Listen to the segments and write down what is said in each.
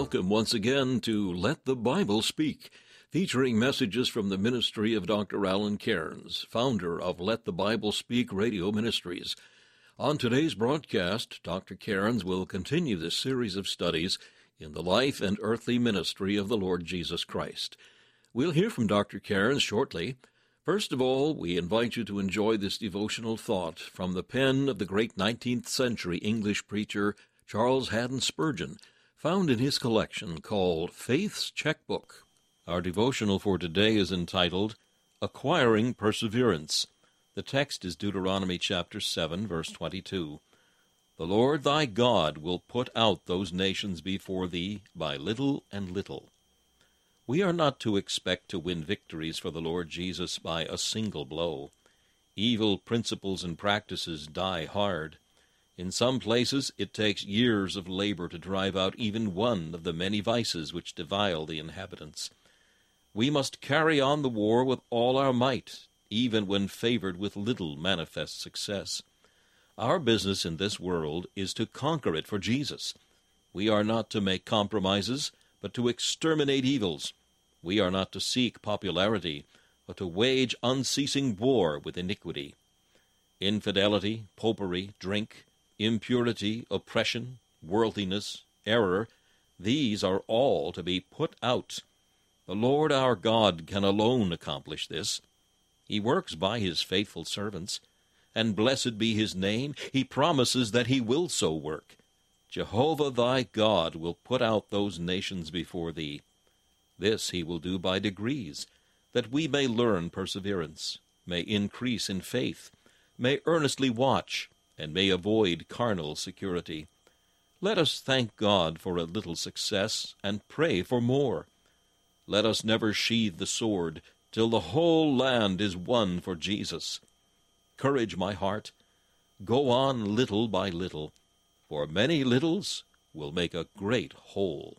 Welcome once again to Let the Bible Speak, featuring messages from the ministry of Dr. Alan Cairns, founder of Let the Bible Speak Radio Ministries. On today's broadcast, Dr. Cairns will continue this series of studies in the life and earthly ministry of the Lord Jesus Christ. We'll hear from Dr. Cairns shortly. First of all, we invite you to enjoy this devotional thought from the pen of the great 19th century English preacher Charles Haddon Spurgeon found in his collection called Faith's Checkbook. Our devotional for today is entitled Acquiring Perseverance. The text is Deuteronomy chapter 7, verse 22. The Lord thy God will put out those nations before thee by little and little. We are not to expect to win victories for the Lord Jesus by a single blow. Evil principles and practices die hard. In some places it takes years of labor to drive out even one of the many vices which defile the inhabitants. We must carry on the war with all our might, even when favored with little manifest success. Our business in this world is to conquer it for Jesus. We are not to make compromises, but to exterminate evils. We are not to seek popularity, but to wage unceasing war with iniquity. Infidelity, popery, drink, impurity, oppression, worldliness, error, these are all to be put out. The Lord our God can alone accomplish this. He works by his faithful servants, and blessed be his name, he promises that he will so work. Jehovah thy God will put out those nations before thee. This he will do by degrees, that we may learn perseverance, may increase in faith, may earnestly watch, and may avoid carnal security. Let us thank God for a little success and pray for more. Let us never sheathe the sword till the whole land is won for Jesus. Courage, my heart. Go on little by little, for many littles will make a great whole.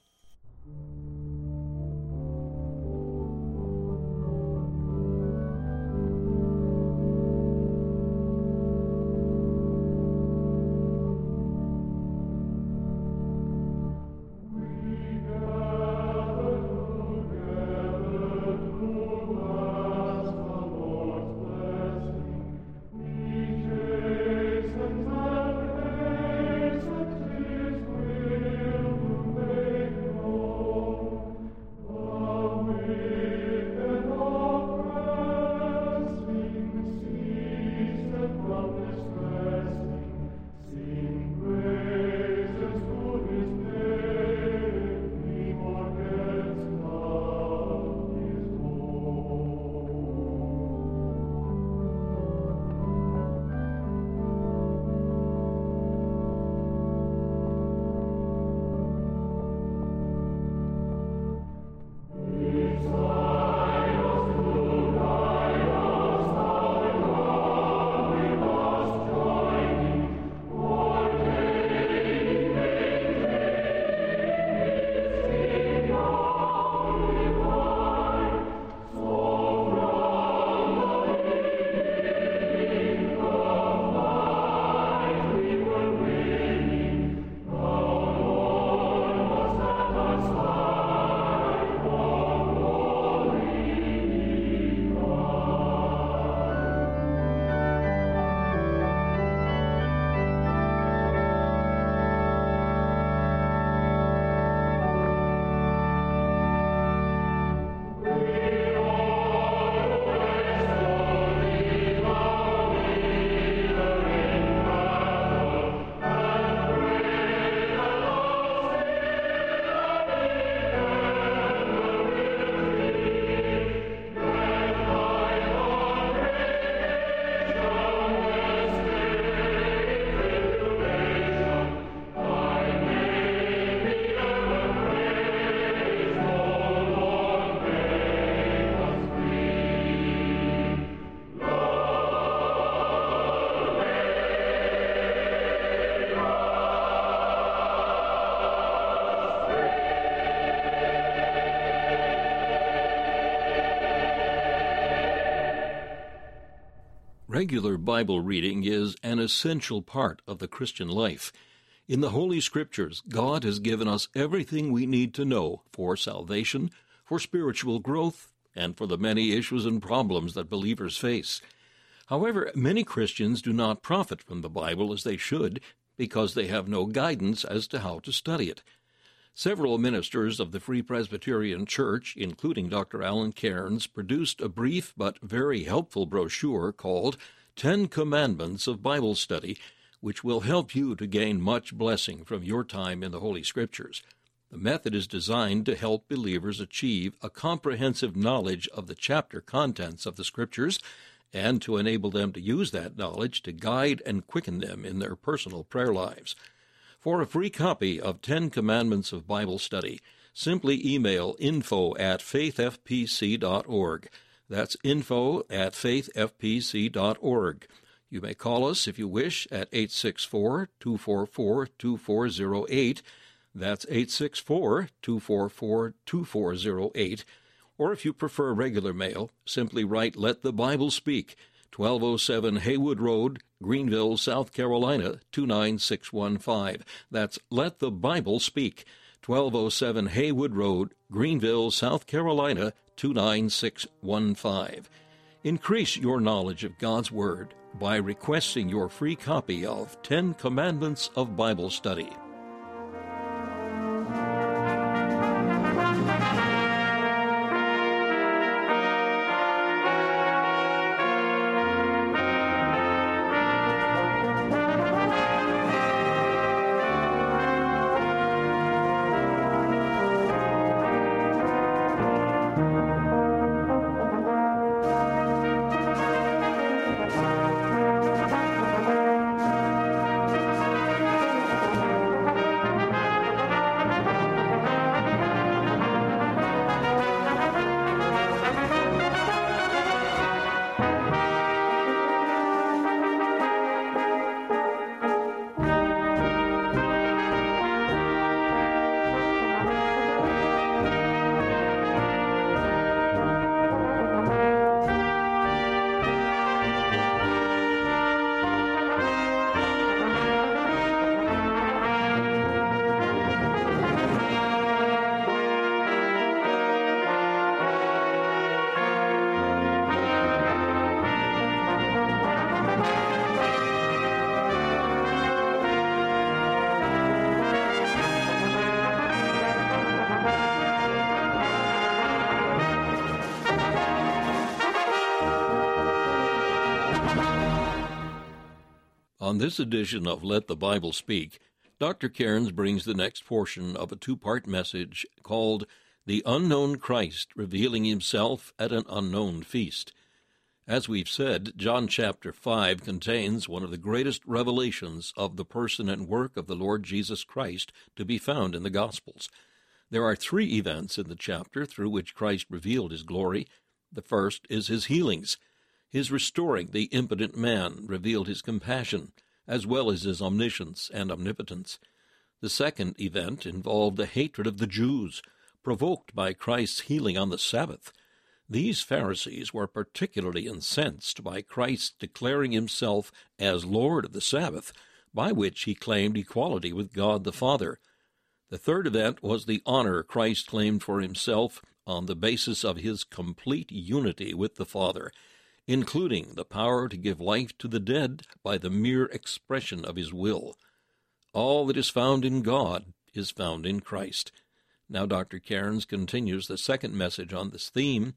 Regular Bible reading is an essential part of the Christian life. In the Holy Scriptures, God has given us everything we need to know for salvation, for spiritual growth, and for the many issues and problems that believers face. However, many Christians do not profit from the Bible as they should because they have no guidance as to how to study it. Several ministers of the Free Presbyterian Church, including Dr. Alan Cairns, produced a brief but very helpful brochure called Ten Commandments of Bible Study, which will help you to gain much blessing from your time in the Holy Scriptures. The method is designed to help believers achieve a comprehensive knowledge of the chapter contents of the Scriptures and to enable them to use that knowledge to guide and quicken them in their personal prayer lives. For a free copy of Ten Commandments of Bible Study, simply email info at faithfpc.org. That's info at faithfpc.org. You may call us if you wish at 864 244 2408. That's 864 244 2408. Or if you prefer regular mail, simply write Let the Bible Speak, 1207 Haywood Road, Greenville, South Carolina 29615. That's Let the Bible Speak, 1207 Haywood Road, Greenville, South Carolina 29615. Increase your knowledge of God's Word by requesting your free copy of Ten Commandments of Bible Study. On this edition of Let the Bible Speak, Dr. Cairns brings the next portion of a two part message called The Unknown Christ Revealing Himself at an Unknown Feast. As we've said, John chapter 5 contains one of the greatest revelations of the person and work of the Lord Jesus Christ to be found in the Gospels. There are three events in the chapter through which Christ revealed his glory. The first is his healings. His restoring the impotent man revealed his compassion, as well as his omniscience and omnipotence. The second event involved the hatred of the Jews, provoked by Christ's healing on the Sabbath. These Pharisees were particularly incensed by Christ's declaring himself as Lord of the Sabbath, by which he claimed equality with God the Father. The third event was the honor Christ claimed for himself on the basis of his complete unity with the Father including the power to give life to the dead by the mere expression of his will. All that is found in God is found in Christ. Now, Dr. Cairns continues the second message on this theme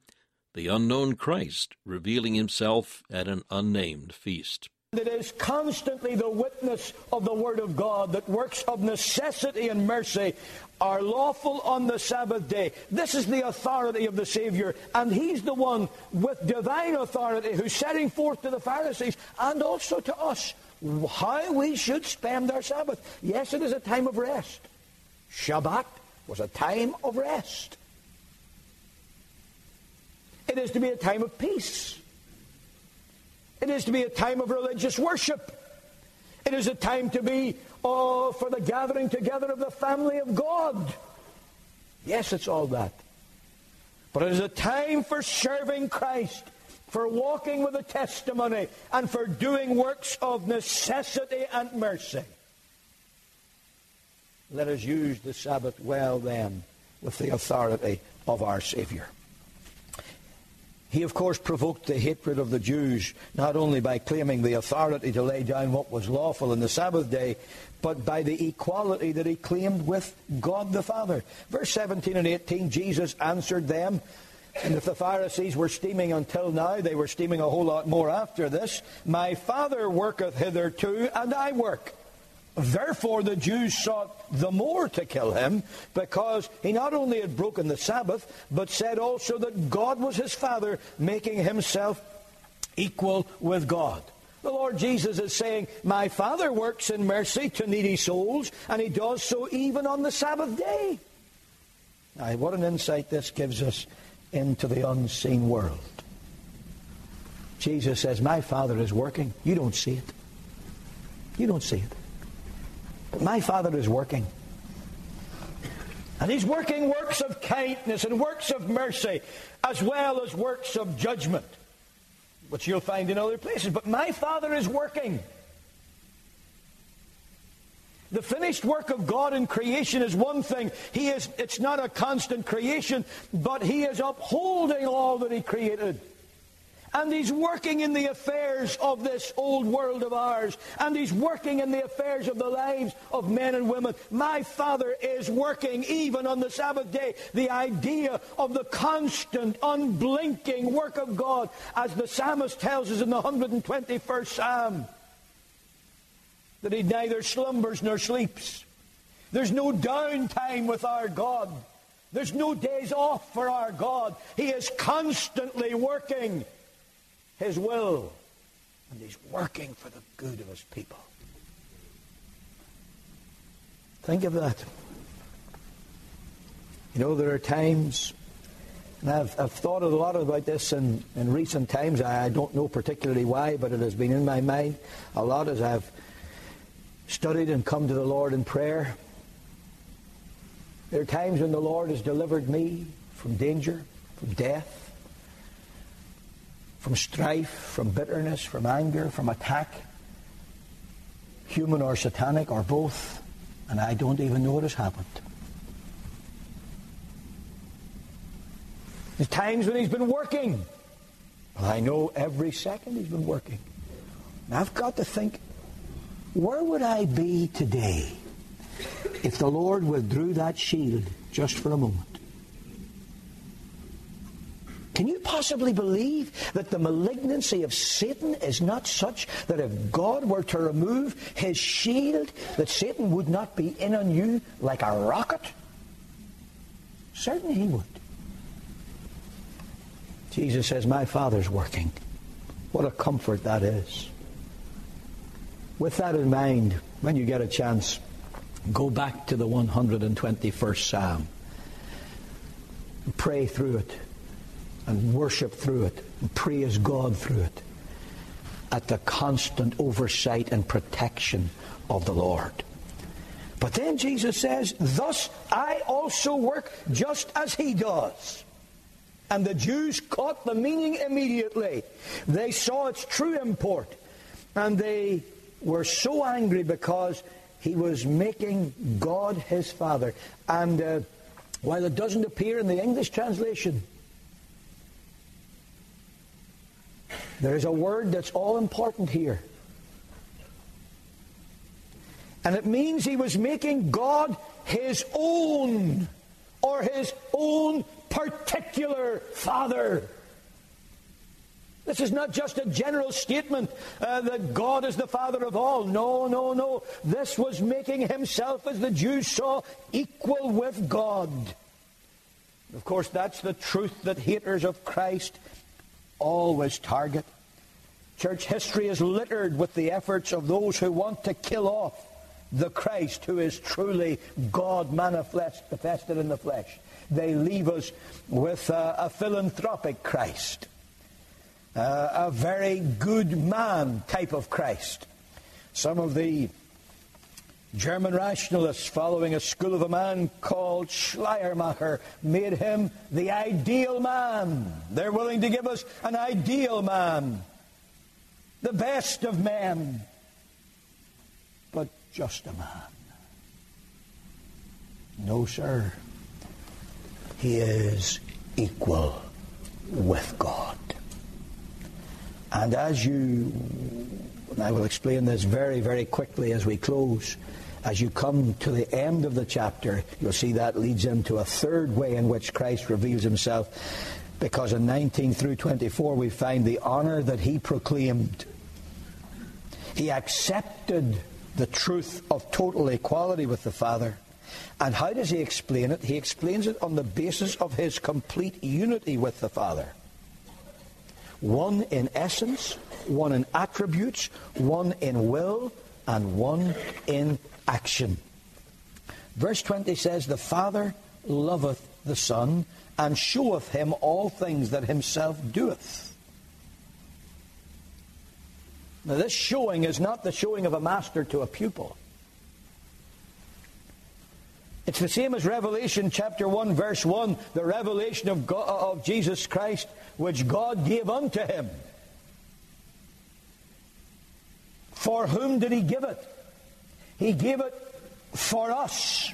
the unknown Christ revealing himself at an unnamed feast. It is constantly the witness of the Word of God that works of necessity and mercy are lawful on the Sabbath day. This is the authority of the Savior, and He's the one with divine authority who's setting forth to the Pharisees and also to us how we should spend our Sabbath. Yes, it is a time of rest. Shabbat was a time of rest. It is to be a time of peace. It is to be a time of religious worship. It is a time to be, oh, for the gathering together of the family of God. Yes, it's all that. But it is a time for serving Christ, for walking with a testimony, and for doing works of necessity and mercy. Let us use the Sabbath well then with the authority of our Savior. He, of course, provoked the hatred of the Jews, not only by claiming the authority to lay down what was lawful in the Sabbath day, but by the equality that he claimed with God the Father. Verse 17 and 18, Jesus answered them, and if the Pharisees were steaming until now, they were steaming a whole lot more after this. My Father worketh hitherto, and I work. Therefore, the Jews sought the more to kill him, because he not only had broken the Sabbath, but said also that God was his Father, making himself equal with God. The Lord Jesus is saying, My Father works in mercy to needy souls, and he does so even on the Sabbath day. Now, what an insight this gives us into the unseen world. Jesus says, My Father is working. You don't see it. You don't see it. My Father is working. And He's working works of kindness and works of mercy, as well as works of judgment, which you'll find in other places. But my Father is working. The finished work of God in creation is one thing. He is, it's not a constant creation, but He is upholding all that He created. And He's working in the affairs of this old world of ours. And He's working in the affairs of the lives of men and women. My Father is working even on the Sabbath day. The idea of the constant, unblinking work of God, as the psalmist tells us in the 121st Psalm that he neither slumbers nor sleeps. There's no downtime with our God. There's no days off for our God. He is constantly working his will. And he's working for the good of his people. Think of that. You know, there are times, and I've, I've thought a lot about this in, in recent times. I, I don't know particularly why, but it has been in my mind a lot as I've studied and come to the Lord in prayer. There are times when the Lord has delivered me from danger, from death, from strife, from bitterness, from anger, from attack, human or satanic or both, and I don't even know what has happened. There's times when He's been working. Well, I know every second He's been working. And I've got to think, where would I be today if the Lord withdrew that shield just for a moment? Can you possibly believe that the malignancy of Satan is not such that if God were to remove his shield, that Satan would not be in on you like a rocket? Certainly he would. Jesus says, My Father's working. What a comfort that is. With that in mind, when you get a chance, go back to the 121st Psalm. Pray through it and worship through it and praise God through it at the constant oversight and protection of the Lord. But then Jesus says, Thus I also work just as he does. And the Jews caught the meaning immediately. They saw its true import. And they were so angry because he was making God his father. And uh, while it doesn't appear in the English translation, there is a word that's all important here. And it means he was making God his own, or his own particular father. This is not just a general statement uh, that God is the Father of all. No, no, no. This was making himself, as the Jews saw, equal with God. Of course, that's the truth that haters of Christ always target. Church history is littered with the efforts of those who want to kill off the Christ who is truly God manifested in the flesh. They leave us with a, a philanthropic Christ uh, a very good man type of Christ. Some of the German rationalists, following a school of a man called Schleiermacher, made him the ideal man. They're willing to give us an ideal man, the best of men, but just a man. No, sir. He is equal with God. And as you, and I will explain this very, very quickly as we close, as you come to the end of the chapter, you'll see that leads into a third way in which Christ reveals himself. Because in 19 through 24, we find the honor that he proclaimed. He accepted the truth of total equality with the Father. And how does he explain it? He explains it on the basis of his complete unity with the Father. One in essence, one in attributes, one in will, and one in action. Verse 20 says, The Father loveth the Son, and showeth him all things that himself doeth. Now, this showing is not the showing of a master to a pupil. It's the same as Revelation chapter 1, verse 1, the revelation of, God, of Jesus Christ, which God gave unto him. For whom did he give it? He gave it for us.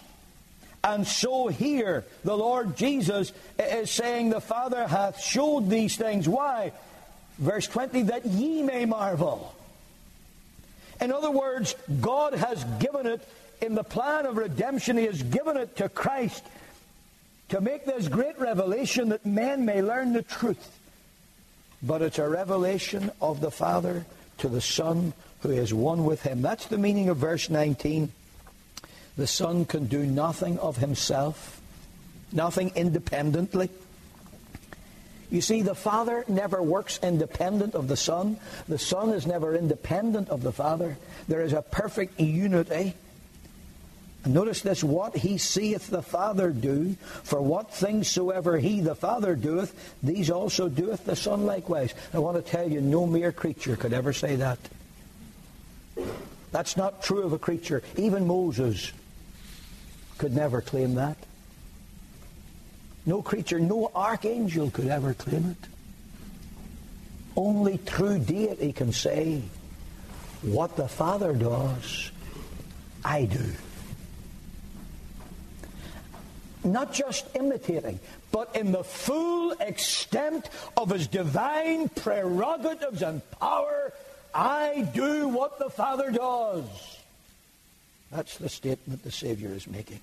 And so here, the Lord Jesus is saying, The Father hath showed these things. Why? Verse 20, that ye may marvel. In other words, God has given it in the plan of redemption. He has given it to Christ to make this great revelation that men may learn the truth. But it's a revelation of the Father to the Son who is one with him. That's the meaning of verse 19. The Son can do nothing of himself, nothing independently. You see, the Father never works independent of the Son. The Son is never independent of the Father. There is a perfect unity. And notice this, what he seeth the Father do, for what things soever he, the Father, doeth, these also doeth the Son likewise. I want to tell you, no mere creature could ever say that. That's not true of a creature. Even Moses could never claim that. No creature, no archangel could ever claim it. Only true deity can say, what the Father does, I do. Not just imitating, but in the full extent of his divine prerogatives and power I do what the Father does. That's the statement the Savior is making.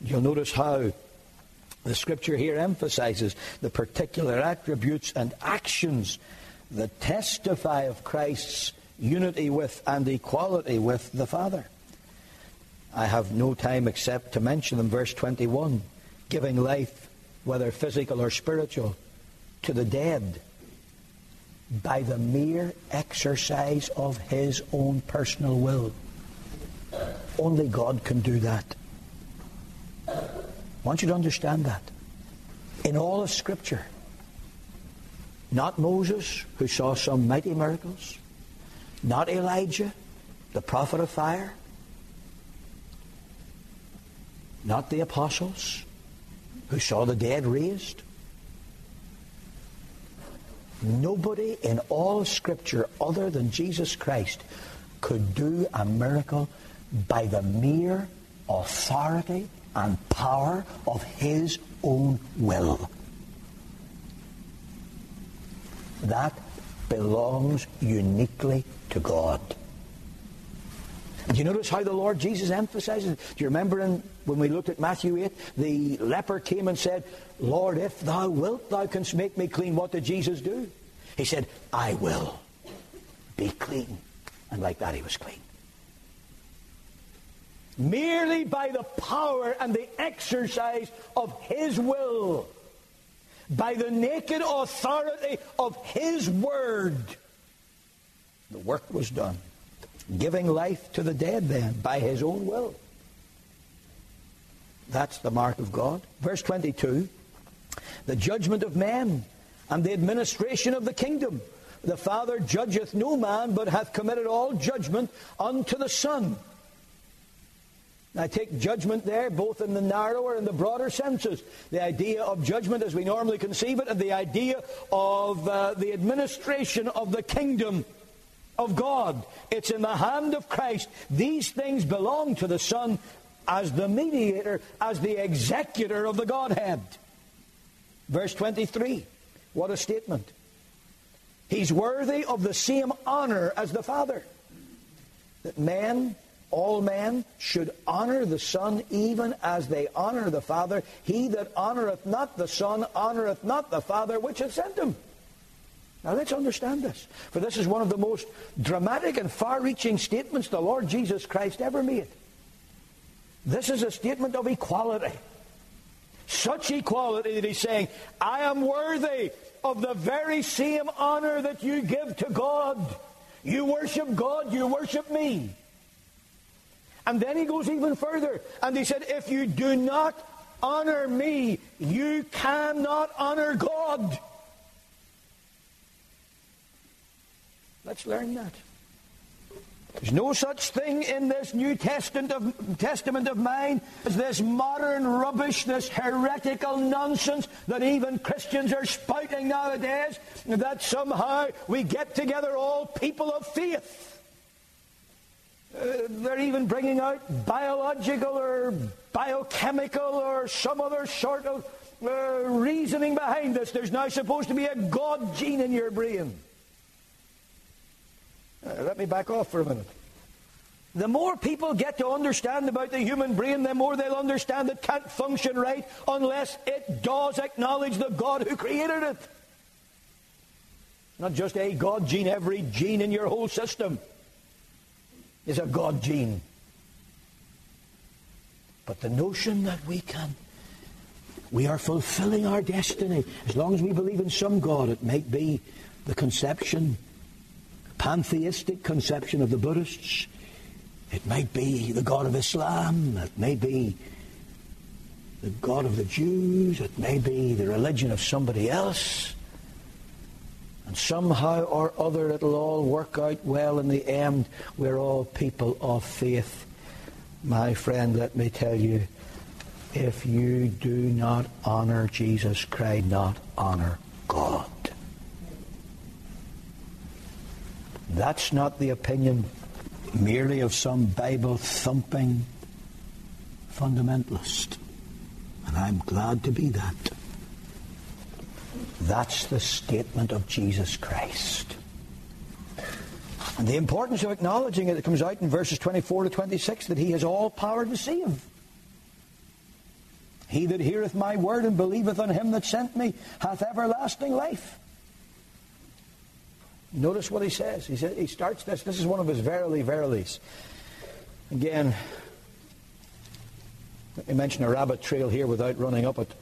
You'll notice how the Scripture here emphasizes the particular attributes and actions that testify of Christ's unity with and equality with the Father. I have no time except to mention them. Verse 21 giving life, whether physical or spiritual, to the dead by the mere exercise of his own personal will. Only God can do that. I want you to understand that. In all of Scripture, not Moses, who saw some mighty miracles, not Elijah, the prophet of fire, not the apostles, who saw the dead raised, Nobody in all Scripture other than Jesus Christ could do a miracle by the mere authority and power of his own will. That belongs uniquely to God. Do you notice how the Lord Jesus emphasizes? Do you remember in, when we looked at Matthew 8, the leper came and said, Lord, if thou wilt, thou canst make me clean. What did Jesus do? He said, I will be clean. And like that, he was clean. Merely by the power and the exercise of his will, by the naked authority of his word, the work was done giving life to the dead then by his own will. That's the mark of God. Verse 22 the judgment of men and the administration of the kingdom. The Father judgeth no man, but hath committed all judgment unto the Son. I take judgment there both in the narrower and the broader senses. The idea of judgment as we normally conceive it, and the idea of uh, the administration of the kingdom of God. It's in the hand of Christ. These things belong to the Son as the mediator, as the executor of the Godhead. Verse 23. What a statement. He's worthy of the same honor as the Father. That men, all men, should honor the Son even as they honor the Father. He that honoreth not the Son honoreth not the Father which hath sent him. Now let's understand this, for this is one of the most dramatic and far-reaching statements the Lord Jesus Christ ever made. This is a statement of equality. Such equality that he's saying, I am worthy of the very same honor that you give to God. You worship God, you worship me. And then he goes even further, and he said, If you do not honor me, you cannot honor God. Let's learn that. There's no such thing in this New Testament of, Testament of mine as this modern rubbish, this heretical nonsense that even Christians are spouting nowadays, that somehow we get together all people of faith. Uh, they're even bringing out biological or biochemical or some other sort of uh, reasoning behind this. There's now supposed to be a God gene in your brain. Uh, let me back off for a minute. The more people get to understand about the human brain, the more they'll understand it can't function right unless it does acknowledge the God who created it. Not just a God gene, every gene in your whole system is a God gene. But the notion that we can, we are fulfilling our destiny as long as we believe in some God, it might be the conception pantheistic conception of the Buddhists. It might be the God of Islam. It may be the God of the Jews. It may be the religion of somebody else. And somehow or other it'll all work out well in the end. We're all people of faith. My friend, let me tell you, if you do not honor Jesus Christ, not honor God. That's not the opinion merely of some Bible thumping fundamentalist. And I'm glad to be that. That's the statement of Jesus Christ. And the importance of acknowledging it, comes out in verses 24 to 26 that he has all power to save. He that heareth my word and believeth on him that sent me hath everlasting life. Notice what he says. He says he starts this. This is one of his verily, verilies. Again, let me mention a rabbit trail here without running up it.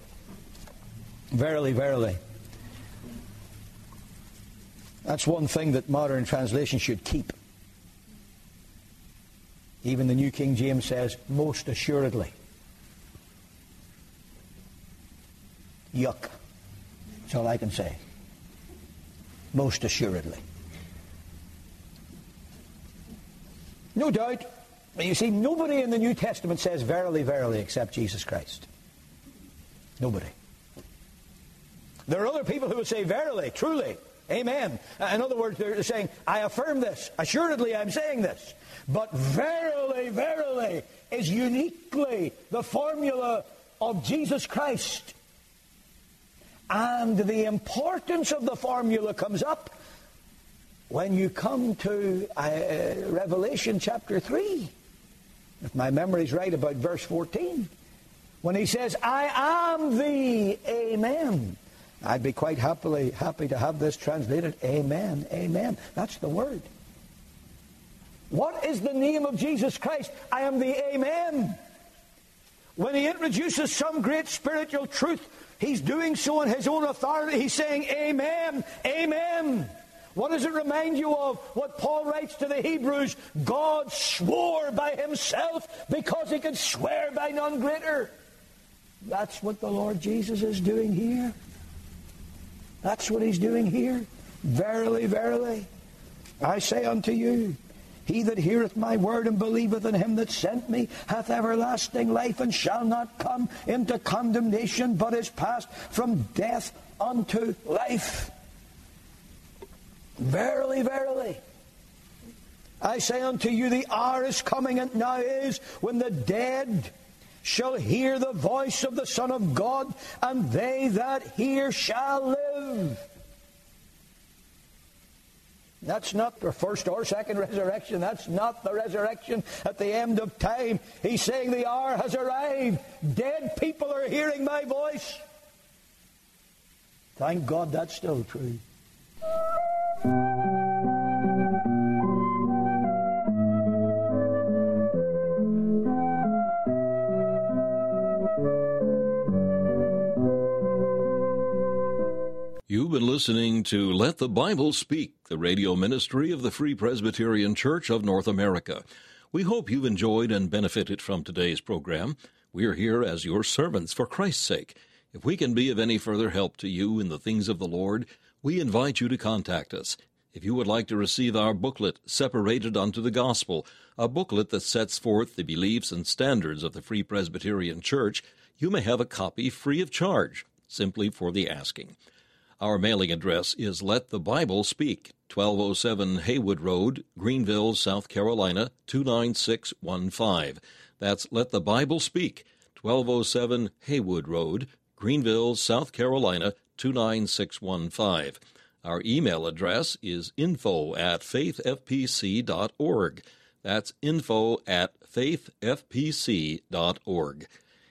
Verily, verily. That's one thing that modern translation should keep. Even the New King James says, most assuredly. Yuck. That's all I can say most assuredly. No doubt, you see, nobody in the New Testament says verily, verily, except Jesus Christ. Nobody. There are other people who would say verily, truly, amen. Uh, in other words, they're saying, I affirm this. Assuredly, I'm saying this. But verily, verily is uniquely the formula of Jesus Christ. And the importance of the formula comes up when you come to uh, Revelation chapter 3. If my memory's right about verse 14. When he says, I am the Amen. I'd be quite happily happy to have this translated, Amen, Amen. That's the word. What is the name of Jesus Christ? I am the Amen. When he introduces some great spiritual truth He's doing so in his own authority. He's saying, Amen, Amen. What does it remind you of? What Paul writes to the Hebrews God swore by himself because he could swear by none greater. That's what the Lord Jesus is doing here. That's what he's doing here. Verily, verily, I say unto you, He that heareth my word and believeth in him that sent me hath everlasting life and shall not come into condemnation, but is passed from death unto life. Verily, verily. I say unto you, the hour is coming, and now is, when the dead shall hear the voice of the Son of God, and they that hear shall live. That's not the first or second resurrection. That's not the resurrection at the end of time. He's saying the hour has arrived. Dead people are hearing my voice. Thank God that's still true. Been listening to Let the Bible Speak, the radio ministry of the Free Presbyterian Church of North America. We hope you've enjoyed and benefited from today's program. We are here as your servants for Christ's sake. If we can be of any further help to you in the things of the Lord, we invite you to contact us. If you would like to receive our booklet, Separated unto the Gospel, a booklet that sets forth the beliefs and standards of the Free Presbyterian Church, you may have a copy free of charge, simply for the asking. Our mailing address is Let the Bible Speak, 1207 Haywood Road, Greenville, South Carolina, 29615. That's Let the Bible Speak, 1207 Haywood Road, Greenville, South Carolina, 29615. Our email address is info at faithfpc.org. That's info at faithfpc.org.